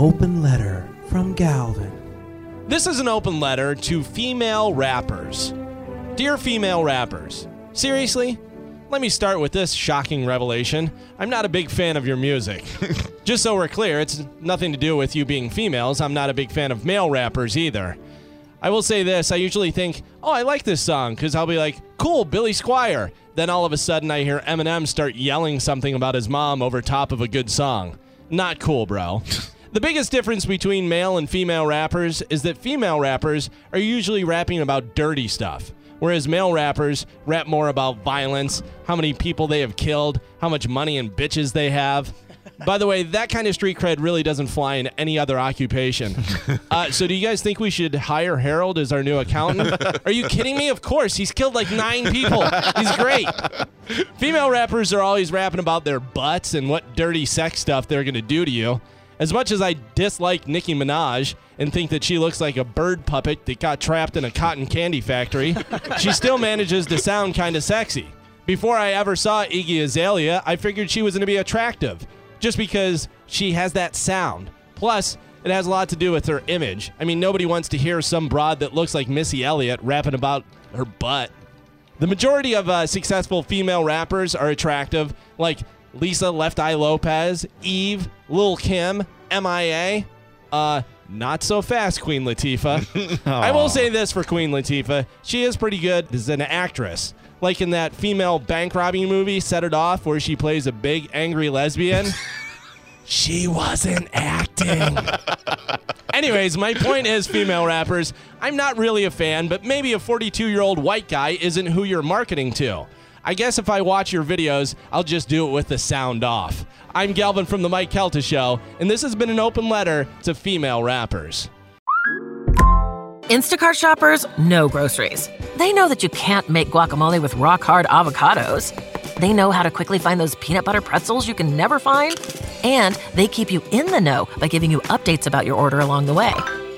open letter from Galvin. This is an open letter to female rappers. Dear female rappers, seriously? Let me start with this shocking revelation. I'm not a big fan of your music. Just so we're clear, it's nothing to do with you being females. I'm not a big fan of male rappers either. I will say this I usually think, oh, I like this song, because I'll be like, cool, Billy Squier. Then all of a sudden I hear Eminem start yelling something about his mom over top of a good song. Not cool, bro. The biggest difference between male and female rappers is that female rappers are usually rapping about dirty stuff, whereas male rappers rap more about violence, how many people they have killed, how much money and bitches they have. By the way, that kind of street cred really doesn't fly in any other occupation. Uh, so, do you guys think we should hire Harold as our new accountant? Are you kidding me? Of course. He's killed like nine people. He's great. Female rappers are always rapping about their butts and what dirty sex stuff they're going to do to you. As much as I dislike Nicki Minaj and think that she looks like a bird puppet that got trapped in a cotton candy factory, she still manages to sound kind of sexy. Before I ever saw Iggy Azalea, I figured she was going to be attractive just because she has that sound. Plus, it has a lot to do with her image. I mean, nobody wants to hear some broad that looks like Missy Elliott rapping about her butt. The majority of uh, successful female rappers are attractive, like Lisa Left Eye Lopez, Eve, Lil Kim, MIA. Uh, not so fast, Queen Latifah. I will say this for Queen Latifah: she is pretty good as an actress. Like in that female bank robbing movie, Set It Off, where she plays a big angry lesbian. she wasn't acting. Anyways, my point is, female rappers, I'm not really a fan, but maybe a 42 year old white guy isn't who you're marketing to. I guess if I watch your videos, I'll just do it with the sound off. I'm Galvin from The Mike Calta Show, and this has been an open letter to female rappers. Instacart shoppers know groceries. They know that you can't make guacamole with rock hard avocados. They know how to quickly find those peanut butter pretzels you can never find. And they keep you in the know by giving you updates about your order along the way.